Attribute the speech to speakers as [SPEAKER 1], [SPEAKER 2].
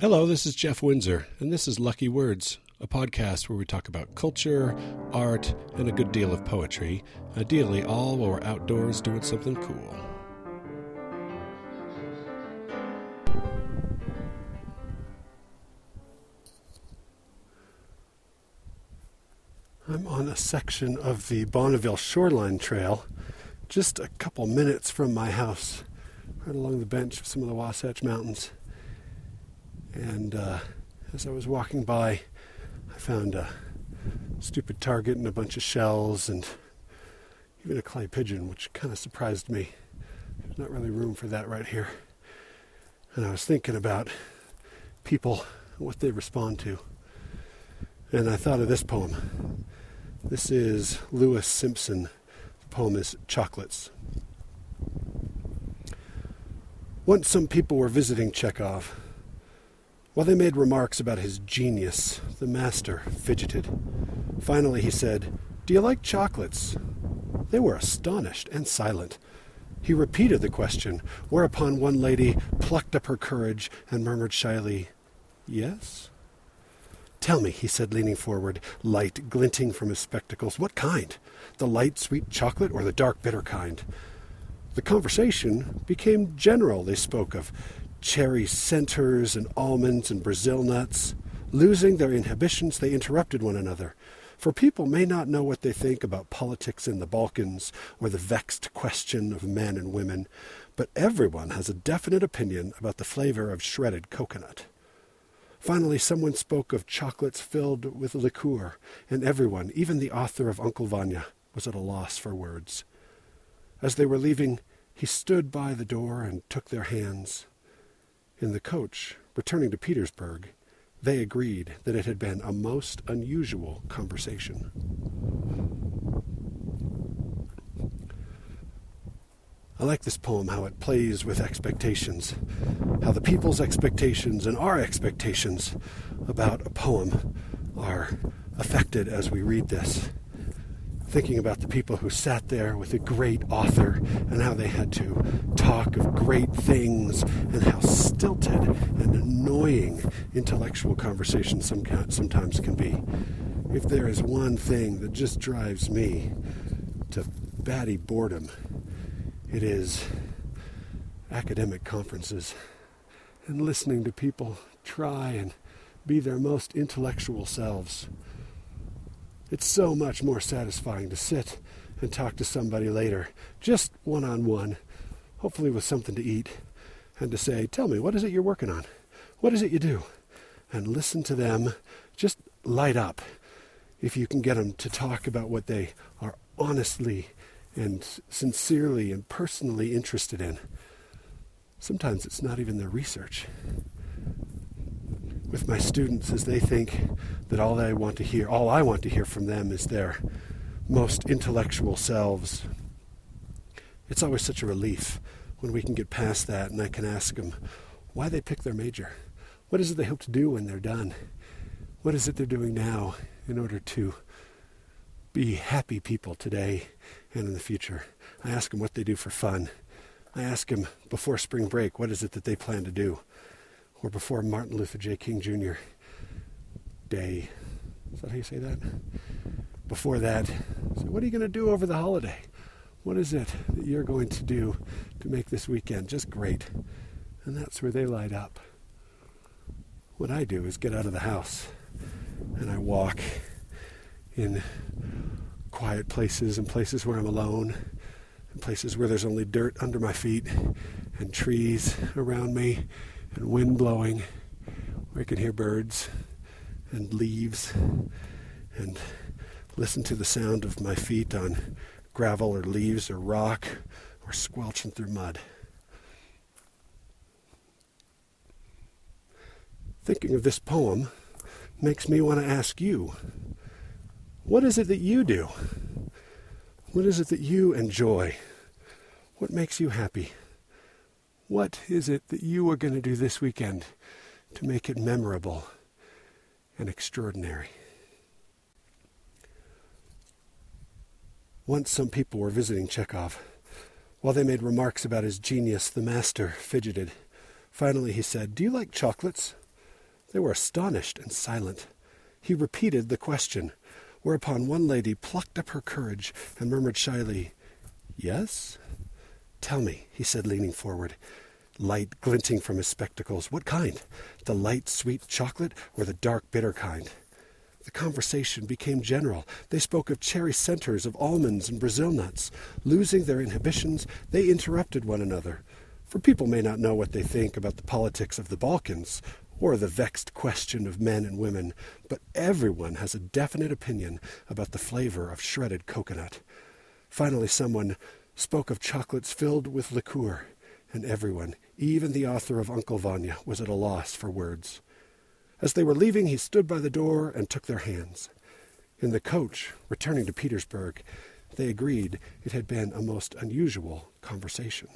[SPEAKER 1] Hello, this is Jeff Windsor, and this is Lucky Words, a podcast where we talk about culture, art, and a good deal of poetry, ideally all while we're outdoors doing something cool. I'm on a section of the Bonneville Shoreline Trail, just a couple minutes from my house, right along the bench of some of the Wasatch Mountains. And uh, as I was walking by, I found a stupid target and a bunch of shells and even a clay pigeon, which kind of surprised me. There's not really room for that right here. And I was thinking about people, what they respond to. And I thought of this poem. This is Louis Simpson. The poem is Chocolates. Once some people were visiting Chekhov. While they made remarks about his genius, the master fidgeted. Finally, he said, Do you like chocolates? They were astonished and silent. He repeated the question, whereupon one lady plucked up her courage and murmured shyly, Yes? Tell me, he said, leaning forward, light glinting from his spectacles, what kind? The light, sweet chocolate or the dark, bitter kind? The conversation became general. They spoke of cherry centers and almonds and Brazil nuts. Losing their inhibitions, they interrupted one another. For people may not know what they think about politics in the Balkans or the vexed question of men and women, but everyone has a definite opinion about the flavor of shredded coconut. Finally, someone spoke of chocolates filled with liqueur, and everyone, even the author of Uncle Vanya, was at a loss for words. As they were leaving, he stood by the door and took their hands. In the coach, returning to Petersburg, they agreed that it had been a most unusual conversation. I like this poem, how it plays with expectations, how the people's expectations and our expectations about a poem are affected as we read this. Thinking about the people who sat there with a great author and how they had to talk of great things and how stilted and annoying intellectual conversations sometimes can be. If there is one thing that just drives me to batty boredom, it is academic conferences and listening to people try and be their most intellectual selves. It's so much more satisfying to sit and talk to somebody later, just one on one, hopefully with something to eat, and to say, Tell me, what is it you're working on? What is it you do? And listen to them just light up if you can get them to talk about what they are honestly and sincerely and personally interested in. Sometimes it's not even their research. With my students, as they think that all I want to hear, all I want to hear from them is their most intellectual selves, it's always such a relief when we can get past that and I can ask them why they pick their major. What is it they hope to do when they're done? What is it they're doing now in order to be happy people today and in the future. I ask them what they do for fun. I ask them before spring break, what is it that they plan to do? Or before Martin Luther J. King Jr. Day. Is that how you say that? Before that, so what are you going to do over the holiday? What is it that you're going to do to make this weekend just great? And that's where they light up. What I do is get out of the house and I walk in quiet places and places where I'm alone, and places where there's only dirt under my feet and trees around me and wind blowing, where I can hear birds and leaves and listen to the sound of my feet on gravel or leaves or rock or squelching through mud. Thinking of this poem makes me want to ask you what is it that you do? What is it that you enjoy? What makes you happy? What is it that you are going to do this weekend to make it memorable and extraordinary? Once some people were visiting Chekhov. While they made remarks about his genius, the master fidgeted. Finally, he said, Do you like chocolates? They were astonished and silent. He repeated the question, whereupon one lady plucked up her courage and murmured shyly, Yes? Tell me, he said, leaning forward, light glinting from his spectacles. What kind? The light, sweet chocolate or the dark, bitter kind? The conversation became general. They spoke of cherry centers, of almonds and Brazil nuts. Losing their inhibitions, they interrupted one another. For people may not know what they think about the politics of the Balkans, or the vexed question of men and women, but everyone has a definite opinion about the flavor of shredded coconut. Finally, someone spoke of chocolates filled with liqueur, and everyone, even the author of Uncle Vanya, was at a loss for words. As they were leaving, he stood by the door and took their hands. In the coach, returning to Petersburg, they agreed it had been a most unusual conversation.